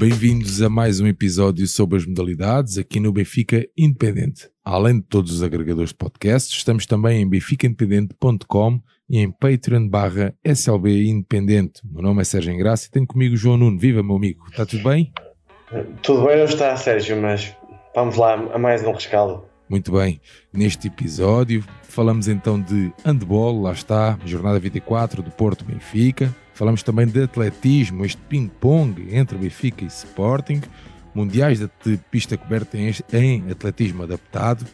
Bem-vindos a mais um episódio sobre as modalidades aqui no Benfica Independente. Além de todos os agregadores de podcasts, estamos também em benficaindependente.com e em Patreon barra SLB Independente. O meu nome é Sérgio Engraça e tenho comigo João Nuno. Viva, meu amigo. Está tudo bem? Tudo bem não está, Sérgio, mas vamos lá a mais um rescaldo. Muito bem. Neste episódio falamos então de handball, lá está, jornada 24 do Porto Benfica. Falamos também de atletismo, este ping-pong entre Benfica e Sporting, mundiais de pista coberta em atletismo adaptado.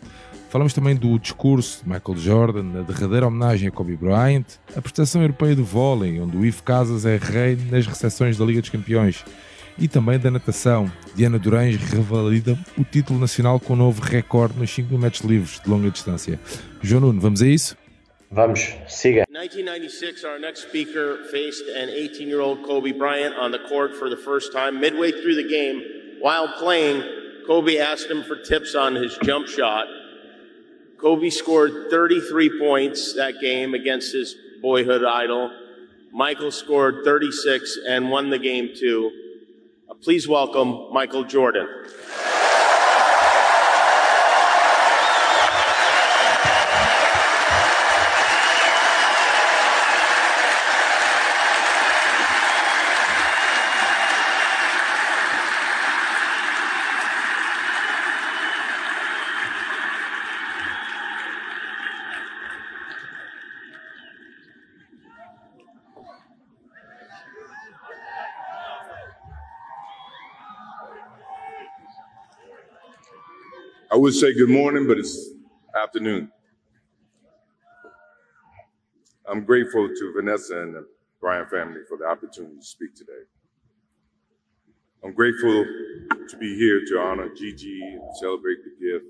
Falamos também do discurso de Michael Jordan, a derradeira homenagem a Kobe Bryant, a prestação europeia de vôlei, onde o Ivo Casas é rei nas recepções da Liga dos Campeões, e também da natação. Diana Durães revalida o título nacional com um novo recorde nos 5 metros livres de longa distância. João Nuno, vamos a isso? Vamos, siga. In 1996, our next speaker faced an 18 year old Kobe Bryant on the court for the first time. Midway through the game, while playing, Kobe asked him for tips on his jump shot. Kobe scored 33 points that game against his boyhood idol. Michael scored 36 and won the game too. Uh, please welcome Michael Jordan. I would say good morning, but it's afternoon. I'm grateful to Vanessa and the Bryan family for the opportunity to speak today. I'm grateful to be here to honor Gigi and celebrate the gift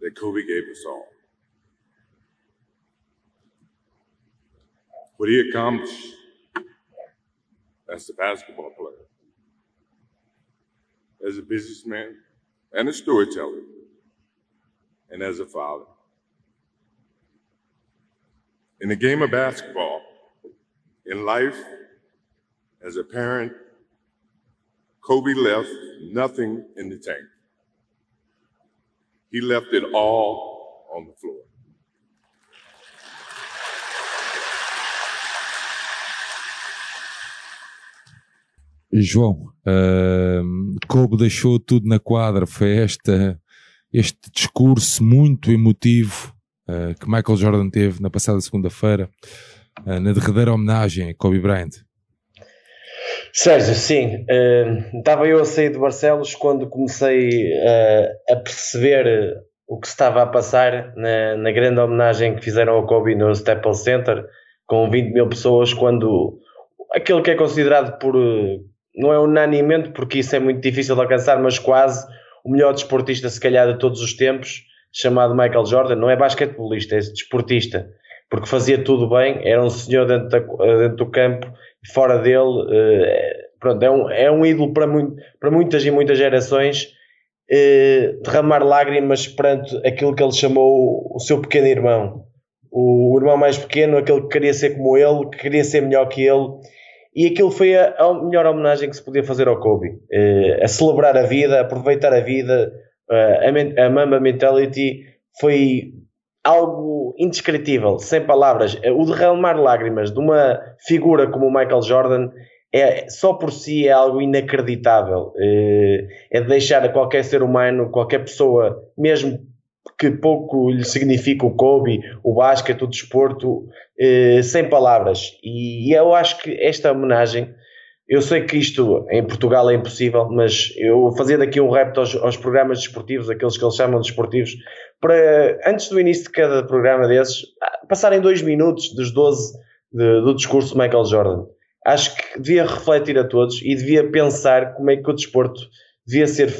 that Kobe gave us all. What he accomplished as a basketball player, as a businessman, and a storyteller, and as a father. In the game of basketball, in life, as a parent, Kobe left nothing in the tank. He left it all on the floor. João, uh, Kobe deixou tudo na quadra, foi esta, este discurso muito emotivo uh, que Michael Jordan teve na passada segunda-feira, uh, na derradeira homenagem a Kobe Bryant. Sérgio, sim, estava eu a sair de Barcelos quando comecei a perceber o que estava a passar na, na grande homenagem que fizeram ao Kobe no Staples Center, com 20 mil pessoas, quando aquele que é considerado por não é unanimemente, porque isso é muito difícil de alcançar, mas quase o melhor desportista, se calhar, de todos os tempos, chamado Michael Jordan, não é basquetebolista, é desportista, porque fazia tudo bem, era um senhor dentro, da, dentro do campo, fora dele, eh, pronto, é um, é um ídolo para, muito, para muitas e muitas gerações, eh, derramar lágrimas perante aquilo que ele chamou o seu pequeno irmão, o irmão mais pequeno, aquele que queria ser como ele, que queria ser melhor que ele, e aquilo foi a, a, melhor homenagem que se podia fazer ao Kobe. Uh, a celebrar a vida, aproveitar a vida, uh, a, a Mamba Mentality foi algo indescritível, sem palavras. Eh, o derramar lágrimas de uma figura como o Michael Jordan é, só por si é algo inacreditável. É de deixar a qualquer ser humano, qualquer pessoa, mesmo que pouco lhe significa o Kobe, o basquete, o desporto, eh, sem palavras. E, e, eu acho que esta homenagem, eu sei que isto em Portugal é impossível, mas eu fazendo aqui um repto aos, aos programas desportivos, aqueles que eles chamam de desportivos, para antes do início de cada programa desses, passarem dois minutos dos 12 de, do discurso de Michael Jordan. Acho que devia refletir a todos e devia pensar como é que o desporto devia ser,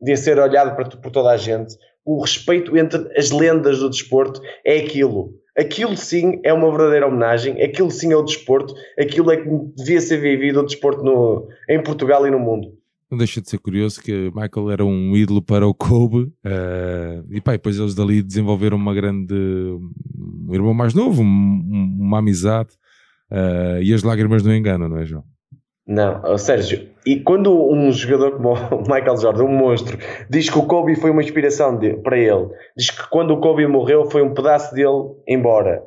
devia ser olhado por, por toda a gente o respeito entre as lendas do desporto é aquilo. Aquilo sim é uma verdadeira homenagem, aquilo sim é o desporto, aquilo é que devia ser vivido o desporto no, em Portugal e no mundo. Não deixa de ser curioso que Michael era um ídolo para o Kobe uh, e pá, depois eles dali desenvolveram uma grande um irmão mais novo, um, uma amizade uh, e as lágrimas não enganam, não é João? Não, Sérgio, e quando um jogador como o Michael Jordan, um monstro, diz que o Kobe foi uma inspiração de, para ele, diz que quando o Kobe morreu foi um pedaço dele embora,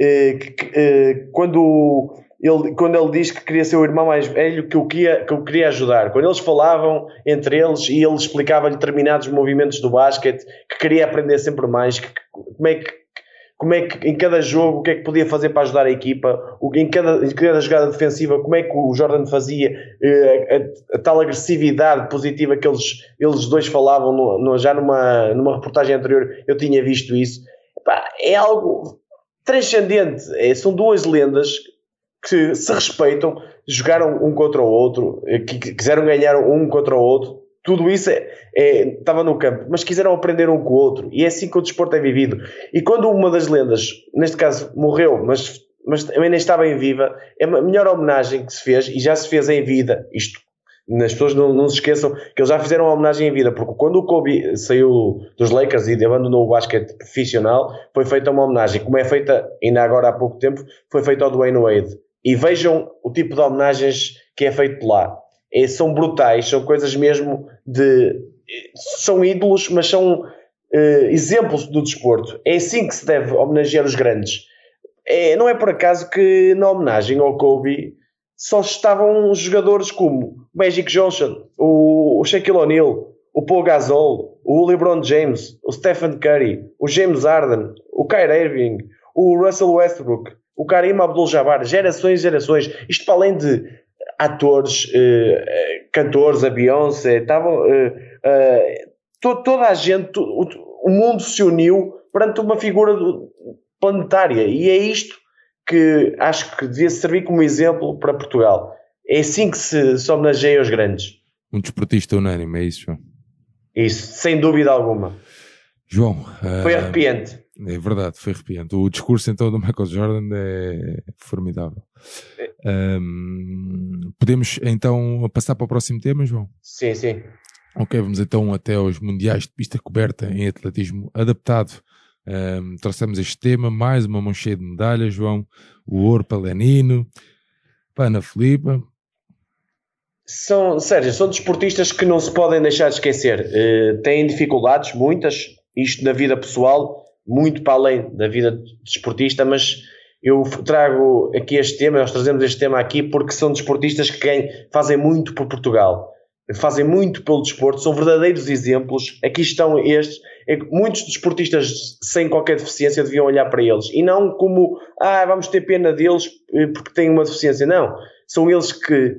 eh, que, eh, quando, ele, quando ele diz que queria ser o irmão mais velho que o queria, que o queria ajudar, quando eles falavam entre eles e ele explicava-lhe determinados movimentos do basquete, que queria aprender sempre mais, que, como é que como é que em cada jogo, o que é que podia fazer para ajudar a equipa, o, em, cada, em cada jogada defensiva, como é que o Jordan fazia eh, a, a, tal agressividade positiva que eles, eles dois falavam no, no, já numa, numa reportagem anterior, eu tinha visto isso. Epá, é algo transcendente, é, são duas lendas que se respeitam, jogaram um contra o outro, eh, que, que quiseram ganhar um contra o outro, tudo isso é, é, estava no campo, mas quiseram aprender um com o outro, e é assim que o desporto é vivido. E quando uma das lendas, neste caso, morreu, mas, mas também nem estava em viva, é a melhor homenagem que se fez, e já se fez em vida, isto, as pessoas não, não se esqueçam que eles já fizeram homenagem em vida, porque quando o Kobe saiu dos Lakers e abandonou o basquete profissional, foi feita uma homenagem, como é feita ainda agora há pouco tempo, foi feita ao Dwayne Wade. E vejam o tipo de homenagens que é feito lá é, são brutais, são coisas mesmo de. são ídolos, mas são uh, exemplos do desporto. É assim que se deve homenagear os grandes. É, não é por acaso que na homenagem ao Kobe só estavam jogadores como o Magic Johnson, o, o Shaquille O'Neal, o Paul Gasol, o LeBron James, o Stephen Curry, o James Harden, o Kyrie Irving, o Russell Westbrook, o Karim Abdul-Jabbar, gerações e gerações. Isto para além de atores, eh, eh, cantores, a Beyoncé, estavam. Eh, to, toda a gente, o, o, mundo se uniu perante uma figura planetária e é isto que acho que devia servir como exemplo para Portugal. É assim que se, se homenageia os grandes. Um desportista unânime, é isso, João? Isso, sem dúvida alguma. João. Foi arrepiante. É verdade, foi arrepiante. O discurso então do Michael Jordan é formidável. Um, podemos então passar para o próximo tema, João? Sim, sim. Ok, vamos então até aos Mundiais de Pista Coberta em Atletismo Adaptado. Um, trouxemos este tema, mais uma mão cheia de medalhas, João. O ouro para Lenino, Pana Filipa. São, Sérgio, são desportistas que não se podem deixar de esquecer. Uh, têm dificuldades, muitas, isto na vida pessoal, muito para além da vida desportista, mas eu trago aqui este tema, nós trazemos este tema aqui porque são desportistas que fazem muito por Portugal, fazem muito pelo desporto, são verdadeiros exemplos. Aqui estão estes. É muitos desportistas sem qualquer deficiência deviam olhar para eles e não como, ah, vamos ter pena deles eh, porque têm uma deficiência. Não. São eles que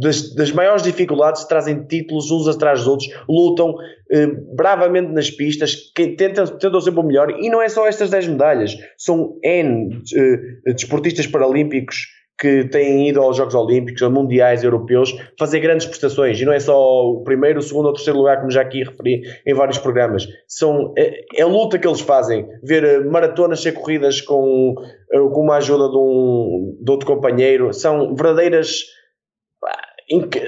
das, das, maiores dificuldades trazem títulos uns atrás dos outros, lutam eh, bravamente nas pistas, que tentam, tentam sempre o melhor, e não é só estas 10 medalhas, são N eh, desportistas paralímpicos que têm ido aos Jogos Olímpicos, a mundiais, europeus, fazer grandes prestações, e não é só o primeiro, o segundo ou o terceiro lugar, como já aqui referi em vários programas, são, é, é a luta que eles fazem, ver eh, maratonas ser corridas com, eh, com a ajuda de, um, de outro companheiro, são verdadeiras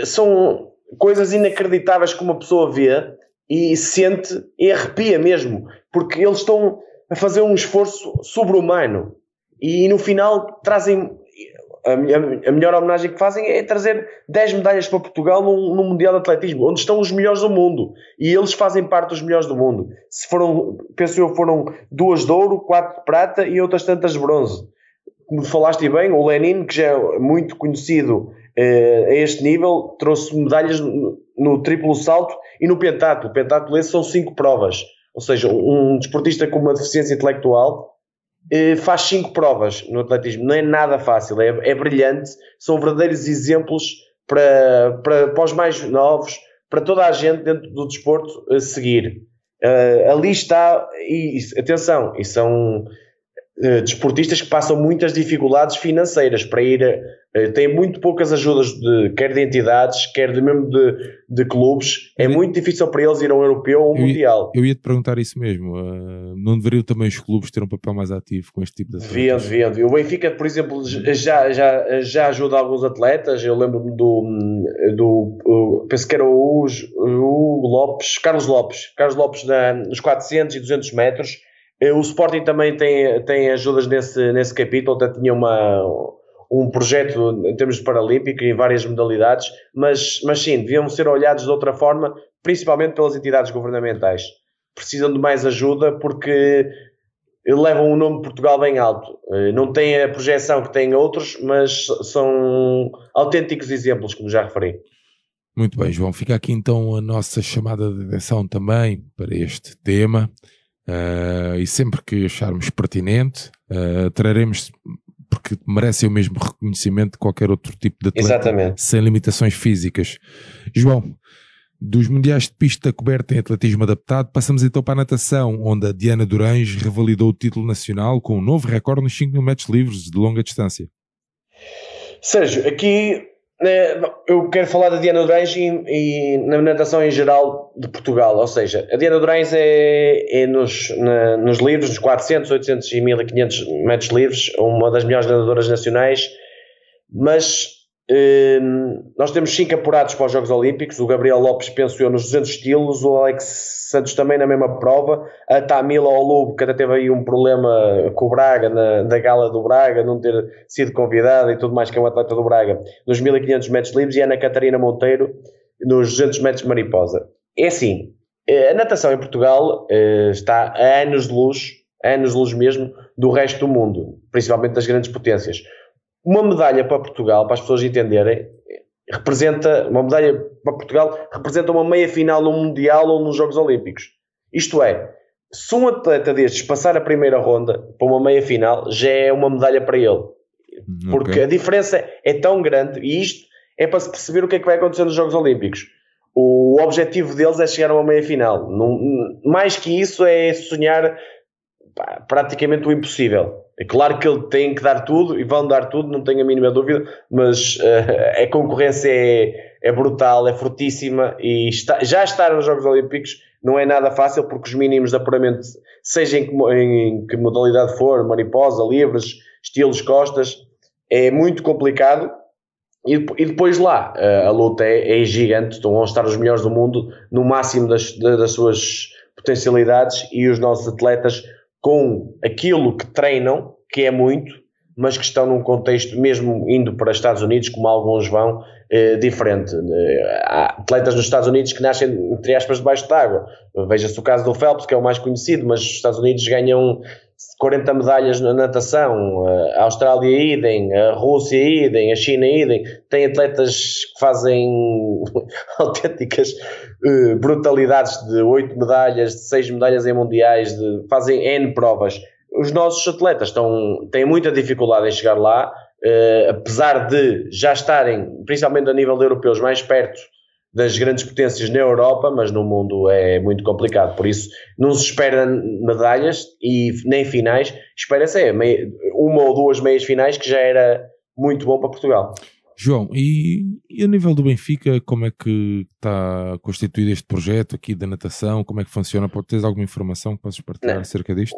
são coisas inacreditáveis que uma pessoa vê e sente e arrepia mesmo, porque eles estão a fazer um esforço sobre-humano e no final trazem a, melhor homenagem que fazem é trazer 10 medalhas para Portugal no, no, Mundial de Atletismo, onde estão os melhores do mundo. E eles fazem parte dos melhores do mundo. Se foram, penso eu, foram duas de ouro, quatro de prata e outras tantas de bronze. Como falaste bem, o Lenin, que já é muito conhecido uh, a este nível, trouxe medalhas no, no triplo salto e no pentatlo. O pentatlo esse são cinco provas. Ou seja, um desportista com uma deficiência intelectual uh, faz cinco provas no atletismo. Não é nada fácil, é, é brilhante. São verdadeiros exemplos para, para, para os mais novos, para toda a gente dentro do desporto uh, seguir. Uh, ali está, e atenção, e são uh, desportistas que passam muitas dificuldades financeiras para ir eh, tem muito poucas ajudas, de, quer de entidades, quer de mesmo de, de clubes. É muito difícil para eles ir a um europeu ou um eu mundial. Ia, eu ia te perguntar isso mesmo. Uh, não deveriam também os clubes ter um papel mais ativo com este tipo de atletas? Deviam, deviam. O Benfica, por exemplo, já, já, já ajuda alguns atletas. Eu lembro-me do, do penso que era o, o Lopes, Carlos Lopes, Carlos Lopes na, nos 400 e 200 metros. Eh, o Sporting também tem, tem ajudas nesse, nesse capítulo, até tinha uma um projeto em termos de paralímpico em várias modalidades, mas, mas sim, deviam ser olhados de outra forma, principalmente pelas entidades governamentais. Precisam de mais ajuda porque levam o nome de Portugal bem alto. Eh, não têm a projeção que têm outros, mas são autênticos exemplos, como já referi. Muito bem, João. Fica aqui então a nossa chamada de atenção também para este tema. Uh, e sempre que acharmos pertinente, uh, traremos, porque merecem o mesmo reconhecimento de qualquer outro tipo de atleta Exatamente. sem limitações físicas. João, dos Mundiais de Pista coberta em atletismo adaptado, passamos então para a natação, onde a Diana Durães revalidou o título nacional com um novo recorde nos 5 mil metros livres de longa distância. Sérgio, aqui eu quero falar da Diana Durães e, e, na natação em geral de Portugal, ou seja, a Diana Durães é, é nos, na, nos livros, nos 400, 800 e 1500 metros livres, uma das melhores nadadoras nacionais, mas Hum, nós temos cinco apurados para os Jogos Olímpicos. O Gabriel Lopes pensou nos 200 estilos, o Alex Santos também na mesma prova. A Tamila Olubo, que até teve aí um problema com o Braga, na, gala do Braga, não ter sido convidada e tudo mais, que é um atleta do Braga, nos 1500 metros livres. E a Ana Catarina Monteiro nos 200 metros de mariposa. É assim, eh, a natação em Portugal eh, está a anos de luz, anos de luz mesmo, do resto do mundo, principalmente das grandes potências uma medalha para Portugal, para as pessoas entenderem, representa, uma medalha para Portugal representa uma meia final no Mundial ou nos Jogos Olímpicos. Isto é, se um atleta destes passar a primeira ronda para uma meia final, já é uma medalha para ele. Porque okay. a diferença é tão grande, e isto é para se perceber o que é que vai acontecer nos Jogos Olímpicos. O objetivo deles é chegar a uma meia final. Mais que isso é sonhar praticamente o impossível. É claro que ele tem que dar tudo e vão dar tudo, não tenho a mínima dúvida, mas uh, a concorrência é, é brutal, é fortíssima e está, já estar nos Jogos Olímpicos não é nada fácil porque os mínimos de apuramento, seja em que, em que modalidade for, mariposa, livres, estilos, costas, é muito complicado. E, e depois lá, a luta é, é, gigante, estão a estar os melhores do mundo no máximo das, das suas potencialidades e os nossos atletas com aquilo que treinam, que é muito, mas que estão num contexto, mesmo indo para Estados Unidos, como alguns vão, eh, diferente. Eh, há atletas nos Estados Unidos que nascem, entre aspas, debaixo d'água. Veja-se o caso do Phelps, que é o mais conhecido, mas os Estados Unidos ganham 40 medalhas na natação, a Austrália idem, a Rússia idem, a China idem, tem atletas que fazem autênticas uh, brutalidades de 8 medalhas, de 6 medalhas em mundiais, de, fazem N provas. Os nossos atletas estão, têm muita dificuldade em chegar lá, uh, apesar de já estarem, principalmente a nível de europeus, mais perto das grandes potências na Europa, mas no mundo é muito complicado. Por isso, não se espera medalhas e nem finais, espera-se é uma ou duas meias finais, que já era muito bom para Portugal. João, e, e, a nível do Benfica, como é que está constituído este projeto aqui da natação? Como é que funciona? Pode ter alguma informação que possas partilhar não. acerca disto?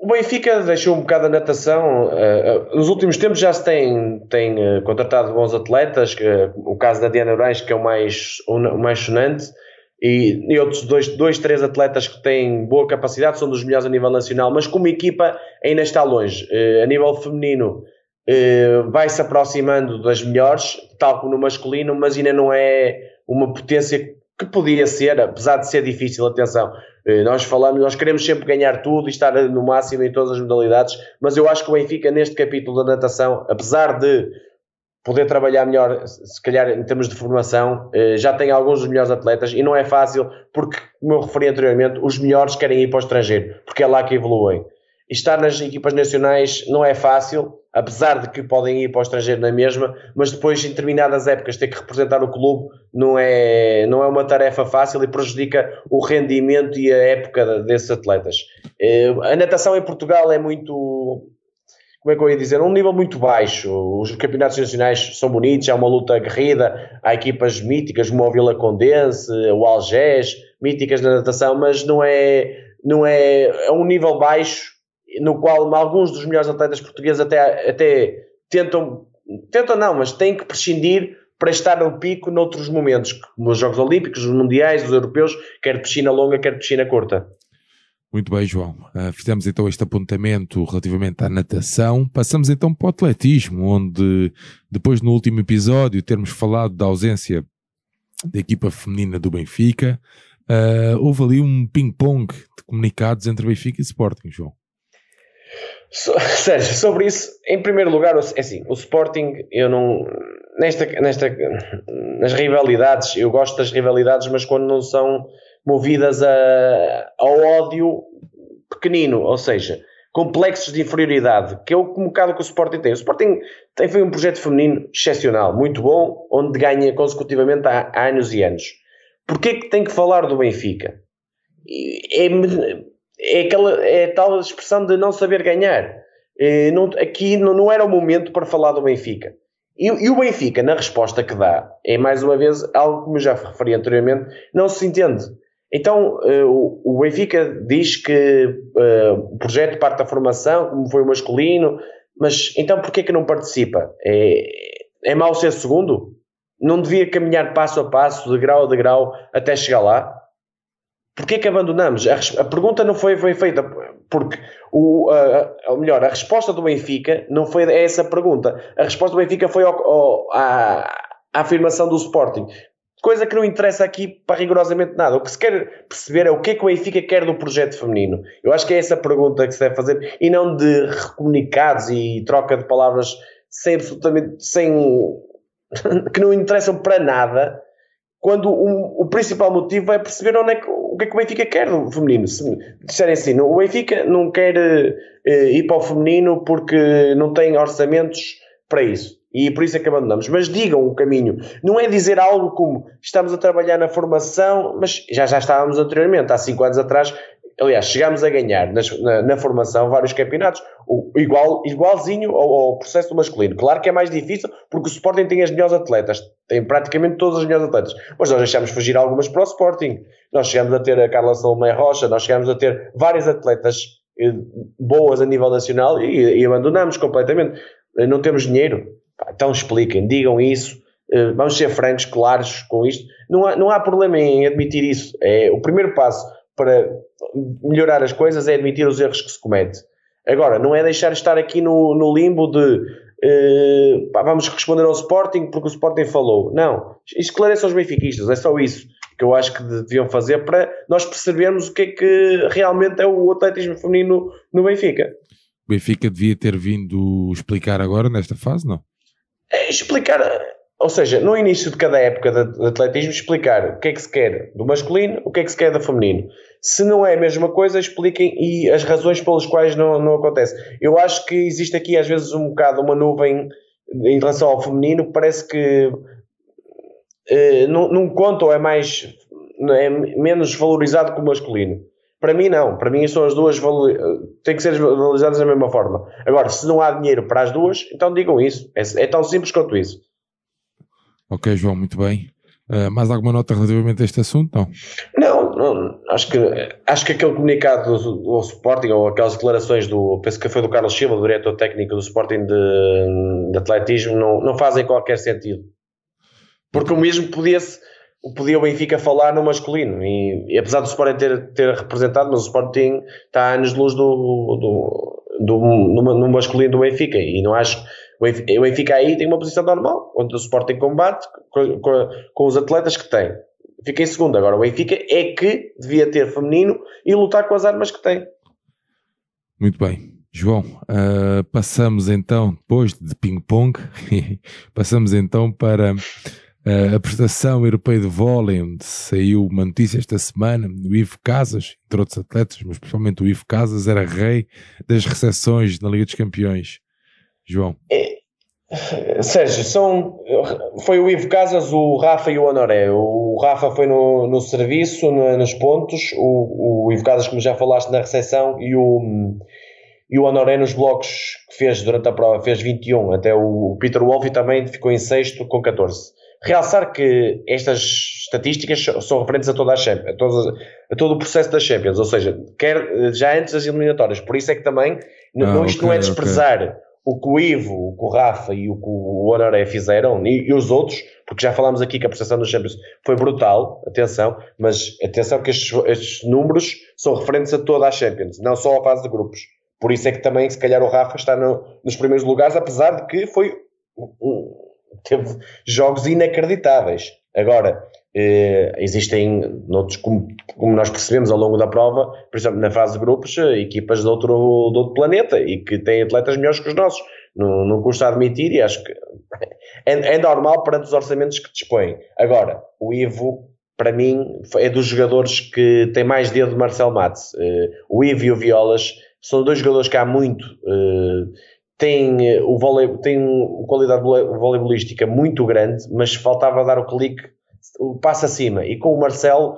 O Benfica deixou um bocado a natação. Uh, nos últimos tempos já se tem, tem uh, contratado bons atletas. O caso da Diana Orange, que é o mais, o, mais sonante, e, e, outros dois, dois, três atletas que têm boa capacidade, são dos melhores a nível nacional, mas como equipa ainda está longe. a nível feminino, vai-se aproximando das melhores, tal como no masculino, mas ainda não é uma potência que podia ser, apesar de ser difícil, atenção. Eh, nós falamos, nós queremos sempre ganhar tudo e estar no máximo em todas as modalidades, mas eu acho que o Benfica, neste capítulo da natação, apesar de poder trabalhar melhor, se calhar em termos de formação, eh, já tem alguns dos melhores atletas e não é fácil, porque, como eu referi anteriormente, os melhores querem ir para o estrangeiro, porque é lá que evoluem. Estar nas equipas nacionais não é fácil, apesar de que podem ir para o estrangeiro na mesma, mas depois em determinadas épocas ter que representar o clube não é, não é uma tarefa fácil e prejudica o rendimento e a época desses atletas. Eh, a natação em Portugal é muito, como é que eu ia dizer, um nível muito baixo. Os campeonatos nacionais são bonitos, há uma luta aguerrida, há equipas míticas como o Vila Condense, o Algés, míticas na natação, mas não é, não é, é um nível baixo no qual alguns dos melhores atletas portugueses até, até tentam, tentam não, mas têm que prescindir para estar no pico noutros momentos, como os Jogos Olímpicos, os Mundiais, os Europeus, quer piscina longa, quer piscina curta. Muito bem, João. Uh, fizemos então este apontamento relativamente à natação. Passamos então para o atletismo, onde depois no último episódio termos falado da ausência da equipa feminina do Benfica, uh, houve ali um ping-pong de comunicados entre Benfica e Sporting, João. So, Sérgio, sobre isso, em primeiro lugar, é assim, o Sporting, eu não. Nesta, nesta, nas rivalidades, eu gosto das rivalidades, mas quando não são movidas a, ao ódio pequenino, ou seja, complexos de inferioridade, que é o, um bocado que o Sporting tem. O Sporting tem, foi um projeto feminino excepcional, muito bom, onde ganha consecutivamente há, há anos e anos. Porquê que tem que falar do Benfica? É, é, aquela, é tal expressão de não saber ganhar. É, não, aqui não, não, era o momento para falar do Benfica. E, e, o Benfica, na resposta que dá, é mais uma vez algo como eu já referi anteriormente, não se entende. Então, uh, o Benfica diz que uh, o projeto parte da formação, como foi o masculino, mas então porquê que não participa? É, é mau ser segundo? Não devia caminhar passo a passo, de grau a grau, até chegar lá? Porquê que abandonamos? A, a pergunta não foi, foi feita porque, o, ou melhor, a resposta do Benfica não foi a essa pergunta. A resposta do Benfica foi ao, ao, à, à afirmação do Sporting. Coisa que não interessa aqui para rigorosamente nada. O que se quer perceber é o que é que o Benfica quer do projeto feminino. Eu acho que é essa pergunta que se deve fazer e não de recomunicados e troca de palavras sem absolutamente, sem, que não interessam para nada, quando o, o principal motivo é perceber onde é que, que é que o Benfica quer do feminino. Se disserem assim, o Benfica não quer uh, ir para o feminino porque não tem orçamentos para isso e por isso é que abandonamos. Mas digam o caminho. Não é dizer algo como estamos a trabalhar na formação, mas já, já estávamos anteriormente, há 5 anos atrás. Aliás, chegámos a ganhar nas, na, na, formação vários campeonatos, o, igual, igualzinho ao, ao, processo masculino. Claro que é mais difícil, porque o Sporting tem as melhores atletas, tem praticamente todas as melhores atletas. Mas nós deixámos fugir algumas para o Sporting. Nós chegamos a ter a Carla Salomé Rocha, nós chegamos a ter várias atletas eh, boas a nível nacional e, e abandonamos completamente. Eh, não temos dinheiro então expliquem, digam isso, eh, vamos ser francos, claros com isto. Não há, não há problema em admitir isso. É, o primeiro passo para melhorar as coisas é admitir os erros que se comete. Agora, não é deixar estar aqui no, no limbo de uh, pá, vamos responder ao Sporting porque o Sporting falou. Não, esclareça aos benfiquistas, é só isso que eu acho que deviam fazer para nós percebermos o que é que realmente é o atletismo feminino no Benfica. O Benfica devia ter vindo explicar agora nesta fase, não? É explicar, ou seja, no início de cada época de, atletismo, explicar o que é que se quer do masculino, o que é que se quer do feminino. Se não é a mesma coisa, expliquem e as razões pelas quais não, não acontece. Eu acho que existe aqui às vezes um bocado uma nuvem em relação ao feminino, parece que eh, não, não conta ou é mais é menos valorizado que o masculino. Para mim, não. Para mim, são as duas têm que ser valorizadas da mesma forma. Agora, se não há dinheiro para as duas, então digam isso. É, é tão simples quanto isso. Ok, João, muito bem. Uh, mais alguma nota relativamente a este assunto? Não. Não, não acho, que, acho que aquele comunicado do, do, Sporting, ou aquelas declarações do, penso que foi do Carlos Silva, do diretor técnico do Sporting de, de atletismo, não, não fazem qualquer sentido. Porque o mesmo podia-se podia o Benfica falar no masculino. E, e, apesar do Sporting ter, ter representado, mas o Sporting está a anos-luz do, do, do, no, no, masculino do Benfica. E não acho. O Benfica aí tem uma posição normal, onde o Sporting combate com, com, com os atletas que tem. Fica em segundo. Agora o Benfica é que devia ter feminino e lutar com as armas que tem. Muito bem. João, uh, passamos então, depois de ping-pong, passamos então para a prestação europeia de vôlei, onde saiu uma notícia esta semana, o Ivo Casas, entre outros atletas, mas principalmente o Ivo Casas, era rei das recepções na Liga dos Campeões. João. É, Sérgio, são, foi o Ivo Casas, o Rafa e o Honoré. O Rafa foi no, no serviço, no, nos pontos, o, o Ivo Casas, como já falaste, na recepção, e o, e o Honoré nos blocos que fez durante a prova, fez 21. Até o Peter Wolff também ficou em sexto com 14. Realçar que estas estatísticas são referentes a toda a Champions, a, toda, a todo o processo das Champions, ou seja, quer já antes das eliminatórias. Por isso é que também, ah, não, isto okay, não é desprezar okay. O que o Ivo, o que o Rafa e o que o Honoré fizeram, e, e, os outros, porque já falámos aqui que a prestação dos Champions foi brutal, atenção, mas atenção que estes, estes, números são referentes a toda a Champions, não só à fase de grupos. Por isso é que também, se calhar, o Rafa está no, nos primeiros lugares, apesar de que foi teve jogos inacreditáveis. Agora, eh, existem, noutros, como, como, nós percebemos ao longo da prova, por exemplo, na fase de grupos, eh, equipas de outro, de outro planeta e que têm atletas melhores que os nossos. Não, não custa admitir e acho que é, é normal perante os orçamentos que dispõem. Agora, o Ivo, para mim, é dos jogadores que tem mais dedo de Marcel Matos. Eh, o Ivo e o Violas são dois jogadores que há muito. têm, o vôlei, têm uma qualidade voleibolística muito grande, mas faltava dar o clique o passo acima. E com o Marcelo,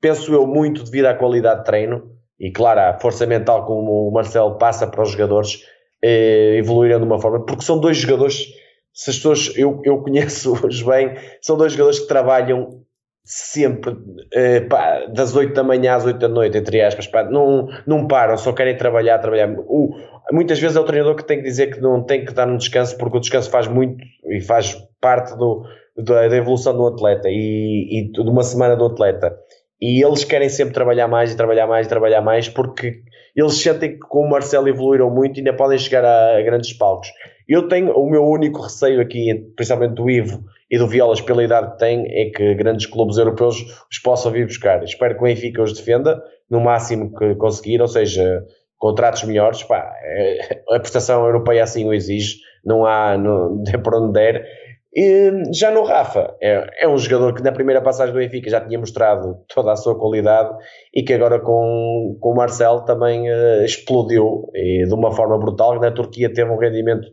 penso eu muito devido à qualidade de treino e, claro, à força mental como o Marcelo passa para os jogadores eh, evoluírem de uma forma, porque são dois jogadores, se as pessoas, eu, eu conheço-os bem, são dois jogadores que trabalham sempre eh, pá, das 8 da manhã às 8 da noite, entre aspas, pá, não, não param, só querem trabalhar, trabalhar. O, muitas vezes é o treinador que tem que dizer que não tem que dar um descanso, porque o descanso faz muito e faz parte do, da, da evolução do atleta e, e de uma semana do atleta. E eles querem sempre trabalhar mais e trabalhar mais e trabalhar mais porque eles sentem que com o Marcelo evoluíram muito e ainda podem chegar a, a grandes palcos. Eu tenho o meu único receio aqui, principalmente do Ivo e do Violas, pela idade que tem, é que grandes clubes europeus os possam vir buscar. Espero que o Benfica os defenda no máximo que conseguir, ou seja, contratos melhores. Pá, é, a prestação europeia assim o exige, não há, não, é por onde der. E já no Rafa, é, é, um jogador que na primeira passagem do Benfica já tinha mostrado toda a sua qualidade e que agora com, com o Marcel também uh, explodiu de uma forma brutal. Na Turquia teve um rendimento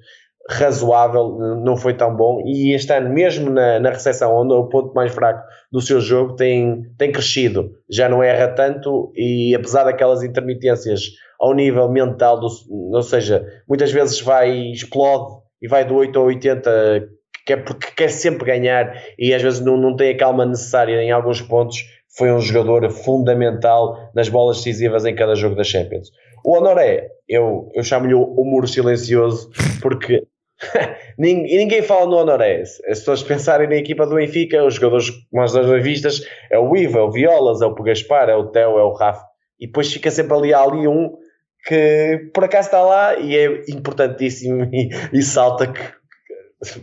razoável, não foi tão bom e este ano, mesmo na, na recepção, onde é o ponto mais fraco do seu jogo, tem, tem crescido. Já não erra tanto e apesar daquelas intermitências ao nível mental, do, ou seja, muitas vezes vai, explode e vai do 8 a 80 que é porque quer sempre ganhar e às vezes não, não tem a calma necessária em alguns pontos, foi um jogador fundamental nas bolas decisivas em cada jogo da Champions. O Honoré, eu, eu chamo-lhe o muro silencioso, porque ninguém, ninguém fala no Honoré. As pessoas pensarem na equipa do Benfica, os jogadores mais das revistas, é o Ivo, é o Violas, é o Gaspar, é o Theo, é o Rafa, e depois fica sempre ali, ali um que por acaso está lá e é importantíssimo e, e salta que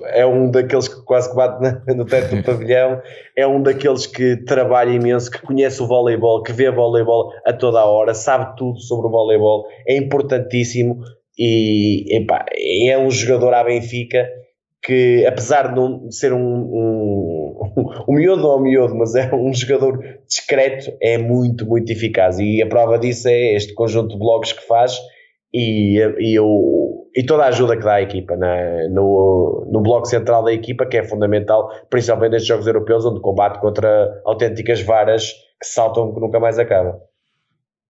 é um daqueles que quase que bate no teto do pavilhão, é um daqueles que trabalha imenso, que conhece o voleibol, que vê voleibol a toda a hora, sabe tudo sobre o voleibol, é importantíssimo e epá, é um jogador à Benfica que apesar de não ser um, um, um miúdo ou um miúdo, mas é um jogador discreto, é muito, muito eficaz. E a prova disso é este conjunto de blogs que faz e, e, o, e toda a ajuda que dá à equipa na, no, no bloco central da equipa, que é fundamental, principalmente nestes jogos europeus, onde combate contra autênticas varas que saltam que nunca mais acaba.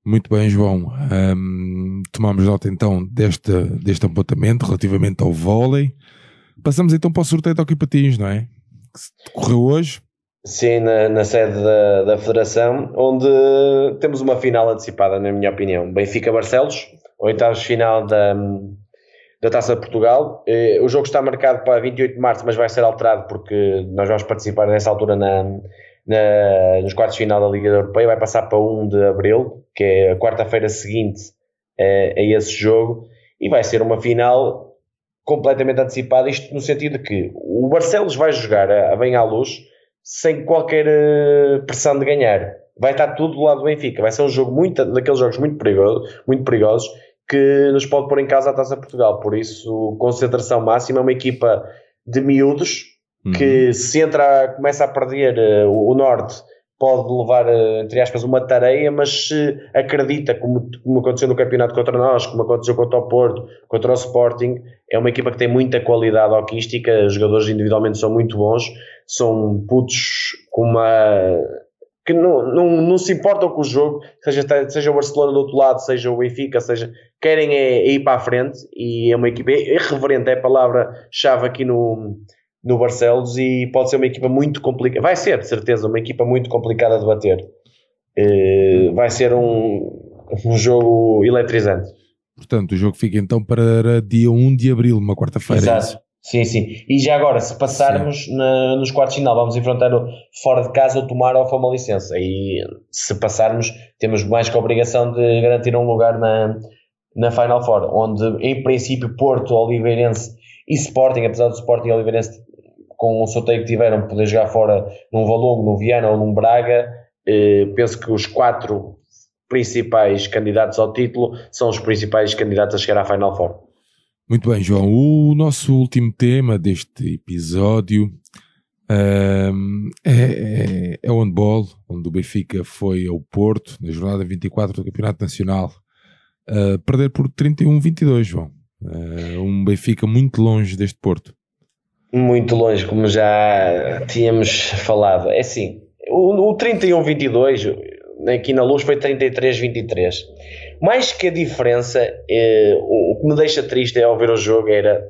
Muito bem, João. Um, tomamos nota então deste, deste apontamento relativamente ao vôlei. Passamos então para o sorteio de hockey patins, não é? Que decorreu hoje. Sim, na, na sede da, da Federação, onde temos uma final antecipada, na minha opinião. Benfica-Barcelos, oitavos final da, da Taça de Portugal. Eh, o jogo está marcado para 28 de março, mas vai ser alterado porque nós vamos participar nessa altura na, na, nos quartos de final da Liga Europeia. Vai passar para 1 de abril, que é a quarta-feira seguinte a, a esse jogo, e vai ser uma final completamente antecipada. Isto no sentido de que o Barcelos vai jogar a, a bem à luz sem qualquer eh, pressão de ganhar. Vai estar tudo do lado do Benfica. Vai ser um jogo muito, daqueles jogos muito perigosos, muito perigosos que nos pode pôr em casa a Taça Portugal. Por isso, concentração máxima, uma equipa de miúdos que uhum. se entra, começa a perder uh, o norte, pode levar, uh, entre aspas, uma tareia, mas se acredita, como, como aconteceu no campeonato contra nós, como aconteceu contra o Porto, contra o Sporting, é uma equipa que tem muita qualidade hoquística, os jogadores individualmente são muito bons, são putos com uma que não, não, não se importam com o jogo, seja, seja o Barcelona do outro lado, seja o Benfica, seja, querem é, é ir para a frente e é uma equipa irreverente, é a palavra-chave aqui no, no Barcelos e pode ser uma equipa muito complicada, vai ser de certeza uma equipa muito complicada de bater. Uh, vai ser um, um jogo eletrizante. Portanto, o jogo fica então para dia 1 de abril, uma quarta-feira. É Exato. Sim, sim. E já agora, se passarmos na, nos quartos de final, vamos enfrentar o, fora de casa o Tomar ou uma licença. E se passarmos, temos mais que a obrigação de garantir um lugar na, na Final Four, onde em princípio Porto, Oliveirense e Sporting, apesar do Sporting e Oliveirense com o sorteio que tiveram poder jogar fora num Valongo, num Viana ou num Braga, eh, penso que os quatro principais candidatos ao título são os principais candidatos a chegar à Final Four. Muito bem, João. O nosso último tema deste episódio um, é, é, é o handball, onde o Benfica foi ao Porto na jornada 24 do Campeonato Nacional, uh, perder por 31-22, João. Uh, um Benfica muito longe deste Porto. Muito longe, como já tínhamos falado. É assim, o, o 31-22 aqui na luz foi 33-23. Mais que a diferença, eh, o, que me deixa triste ao ver o jogo era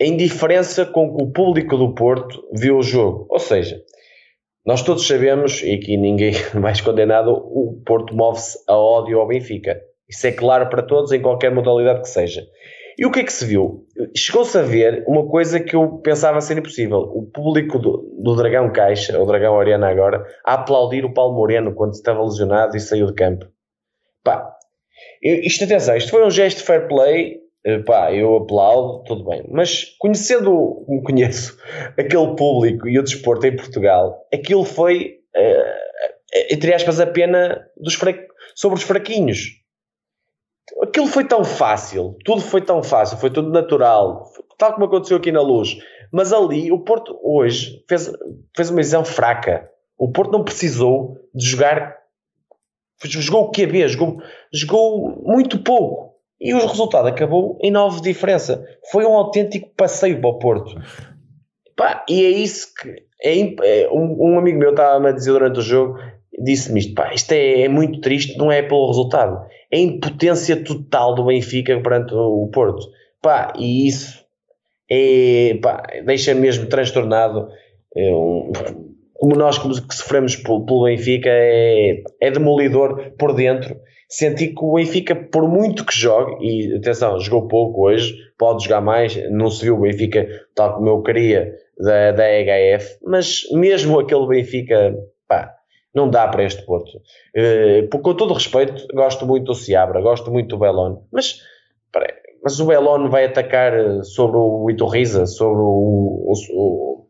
a indiferença com que o público do Porto viu o jogo. Ou seja, nós todos sabemos, e aqui ninguém mais condenado, o Porto move-se a ódio ao Benfica. Isso é claro para todos, em qualquer modalidade que seja. E o que é que se viu? Chegou-se a ver uma coisa que eu pensava ser impossível. O público do, do Dragão Caixa, ou Dragão Oriana agora, a aplaudir o Paulo Moreno quando estava lesionado e saiu de campo. Pá, isto atenção, isto foi um gesto de fair play, eh, pá, eu aplaudo, tudo bem. Mas conhecendo, como conheço, aquele público e o desporto em Portugal, aquilo foi, uh, entre aspas, a pena dos sobre os fraquinhos aquilo foi tão fácil, tudo foi tão fácil, foi tudo natural, tal como aconteceu aqui na luz. Mas ali, o Porto hoje fez, fez uma visão fraca. O Porto não precisou de jogar, jogou o QB, jogou, jogou muito pouco. E o resultado acabou em nove diferença. Foi um autêntico passeio para o Porto. Pá, e é isso que. É, é um, um, amigo meu estava-me a dizer durante o jogo: disse-me isto, pá, isto é, é, muito triste, não é pelo resultado, é a impotência total do Benfica perante o Porto, pá, e isso é, pá, deixa mesmo transtornado, é um, como nós que sofremos pelo, Benfica, é, é demolidor por dentro, senti que o Benfica, por muito que jogue, e atenção, jogou pouco hoje, pode jogar mais, não se viu o Benfica tal como eu queria da, da EHF, mas mesmo aquele Benfica, pá, não dá para este Porto. Uh, com todo respeito, gosto muito do Seabra, gosto muito do Belon, mas, peraí, mas o Belon vai atacar eh, sobre o Iturriza, sobre o, o, o,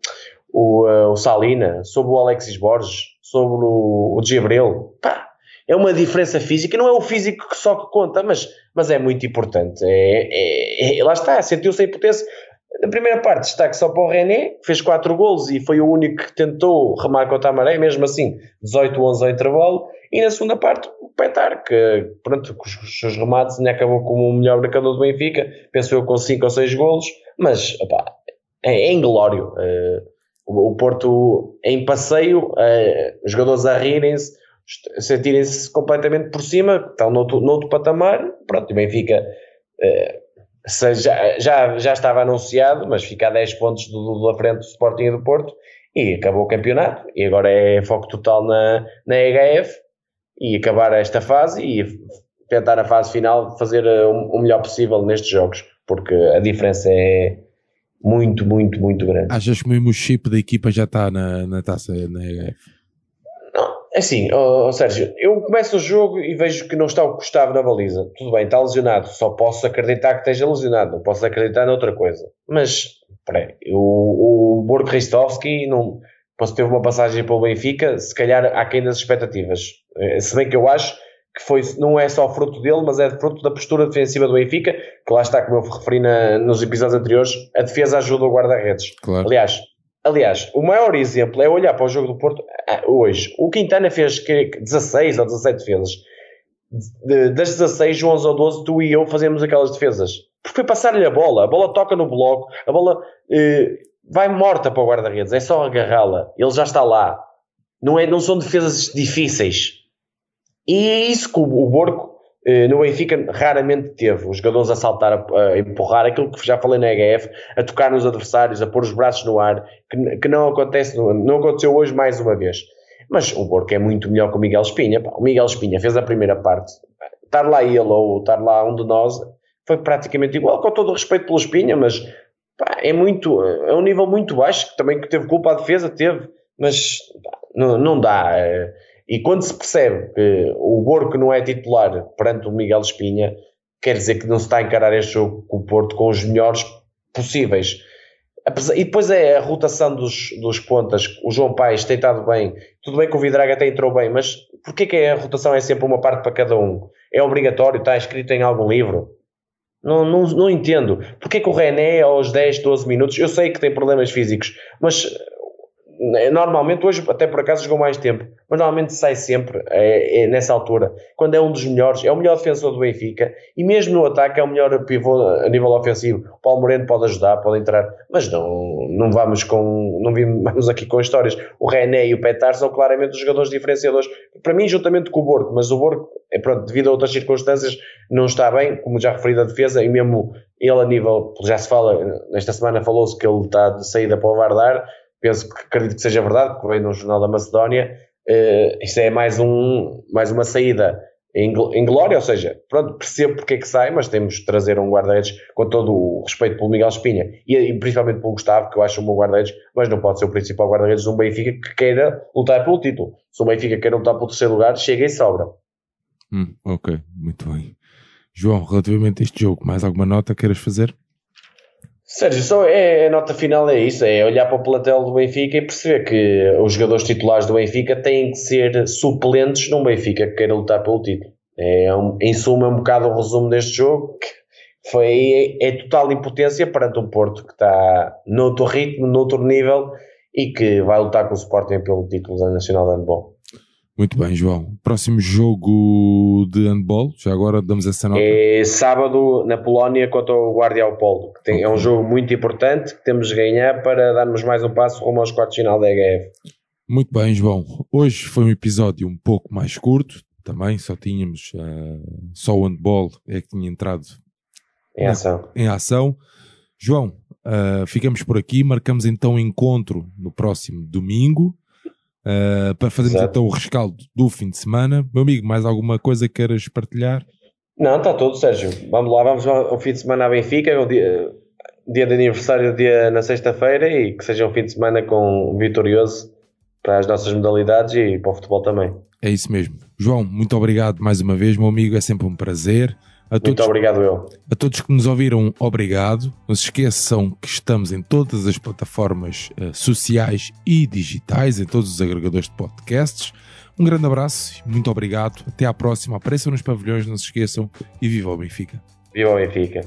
eh, o, Salina, sobre o Alexis Borges, sobre o, o Gibril. Pá, é uma diferença física, não é o físico que só que conta, mas, mas é muito importante. É, é, é lá está, sentiu-se a impotência. Na primeira parte, destaque só para o René, que fez 4 golos e foi o único que tentou remar contra a maré, mesmo assim, 18-11 ao intervalo. E na segunda parte, o Petar, que pronto, com os seus remates ainda acabou como o melhor marcador do Benfica, penso eu com 5 ou 6 golos, mas opá, é, é inglório. Uh, o, Porto em passeio, os jogadores a rirem-se, sentirem-se completamente por cima, estão noutro, noutro patamar, pronto, o Benfica. Uh, já, já, já estava anunciado, mas fica a 10 pontos do, do, da frente do Sporting e do Porto e acabou o campeonato e agora é foco total na, na EHF e acabar esta fase e tentar a fase final fazer eh, o, o melhor possível nestes jogos, porque a diferença é muito, muito, muito grande. Achas que mesmo o chip da equipa já está na, na taça na EHF? É assim, oh, oh, Sérgio, eu começo o jogo e vejo que não está o Gustavo na baliza. Tudo bem, está lesionado. Só posso acreditar que esteja lesionado, não posso acreditar noutra coisa. Mas, peraí, o, o Ristovski não, teve uma passagem para o Benfica, se calhar há quem das expectativas. Eh, se bem que eu acho que foi, não é só fruto dele, mas é fruto da postura defensiva do Benfica, que lá está, como eu referi na, nos episódios anteriores, a defesa ajuda o guarda-redes. Claro. Aliás, Aliás, o maior exemplo é olhar para o jogo do Porto ah, hoje. O Quintana fez 16 ou 17 defesas. das 16, 11 ou 12, tu e eu fazemos aquelas defesas. Porque foi passar-lhe a bola. A bola toca no bloco, a bola eh, vai morta para o guarda-redes. É só agarrá-la. Ele já está lá. Não, é, não são defesas difíceis. E isso que o, Borco eh, no Benfica raramente teve os jogadores a saltar, a, empurrar aquilo que já falei na HF, a tocar nos adversários, a pôr os braços no ar, que, que não acontece, não aconteceu hoje mais uma vez. Mas o Borco é muito melhor que o Miguel Espinha. O Miguel Espinha fez a primeira parte, estar lá ele ou estar lá um de nós foi praticamente igual, com todo o respeito pelo Espinha, mas pá, é muito, é um nível muito baixo, também que teve culpa a defesa, teve, mas pá, não, não dá. É, e quando se percebe que o Borco não é titular perante o Miguel Espinha, quer dizer que não se está a encarar este jogo com o Porto com os melhores possíveis. E depois é a rotação dos, dos pontas. O João Paes tem estado bem. Tudo bem que o Vidraga até entrou bem, mas porquê que a rotação é sempre uma parte para cada um? É obrigatório? Está escrito em algum livro? Não, não, não entendo. Porquê que o René aos 10, 12 minutos, eu sei que tem problemas físicos, mas normalmente, hoje até por acaso jogou mais tempo, mas normalmente sai sempre é, é nessa altura, quando é um dos melhores, é o melhor defensor do Benfica e mesmo no ataque é o melhor pivô a nível ofensivo. O Paulo Moreno pode ajudar, pode entrar, mas não, não vamos com não vamos aqui com histórias. O René e o Petar são claramente os jogadores diferenciadores, para mim, juntamente com o Borgo, mas o Borgo, é pronto, devido a outras circunstâncias, não está bem, como já referi da defesa, e mesmo ele a nível, já se fala, nesta semana falou-se que ele está de saída para o Vardar penso que acredito que seja verdade, porque veio num jornal da Macedónia, uh, isso é mais, um, mais uma saída em, em, glória, ou seja, pronto, percebo porque é que sai, mas temos de trazer um guarda-redes com todo o respeito pelo Miguel Espinha e, e, principalmente pelo Gustavo, que eu acho um bom guarda-redes, mas não pode ser o principal guarda-redes de um Benfica que queira lutar pelo título. Se o Benfica queira lutar pelo terceiro lugar, chega e sobra. Hum, ok, muito bem. João, relativamente a este jogo, mais alguma nota queiras fazer? Sérgio, só é, a nota final é isso, é olhar para o plantel do Benfica e perceber que os jogadores titulares do Benfica têm que ser suplentes num Benfica que queira lutar pelo título. É, um, em suma, é um bocado o resumo deste jogo, que foi, é, é total impotência perante um Porto que está noutro ritmo, noutro nível e que vai lutar com o Sporting pelo título da Nacional de Handball. Muito bem, João. Próximo jogo de handball, já agora damos essa nota. É sábado na Polónia contra o Guardia Polo. Que tem, okay. É um jogo muito importante que temos de ganhar para darmos mais um passo rumo aos quartos final da EGF. Muito bem, João. Hoje foi um episódio um pouco mais curto. Também só tínhamos uh, só o handball é que tinha entrado em ação. Em ação. João, uh, ficamos por aqui. Marcamos então um encontro no próximo domingo uh, para fazermos Exato. então o rescaldo do fim de semana. Meu amigo, mais alguma coisa que queiras partilhar? Não, está tudo, Sérgio. Vamos lá, vamos ao fim de semana à Benfica, o dia, dia de aniversário dia na sexta-feira e que seja um fim de semana com vitorioso para as nossas modalidades e para o futebol também. É isso mesmo. João, muito obrigado mais uma vez, meu amigo, é sempre um prazer. A Muito obrigado, eu. A todos que nos ouviram, obrigado. Não se esqueçam que estamos em todas as plataformas uh, sociais e digitais, em todos os agregadores de podcasts. Um grande abraço, muito obrigado. Até à próxima. Apareçam nos pavilhões, não se esqueçam e viva o Benfica. Viva o Benfica.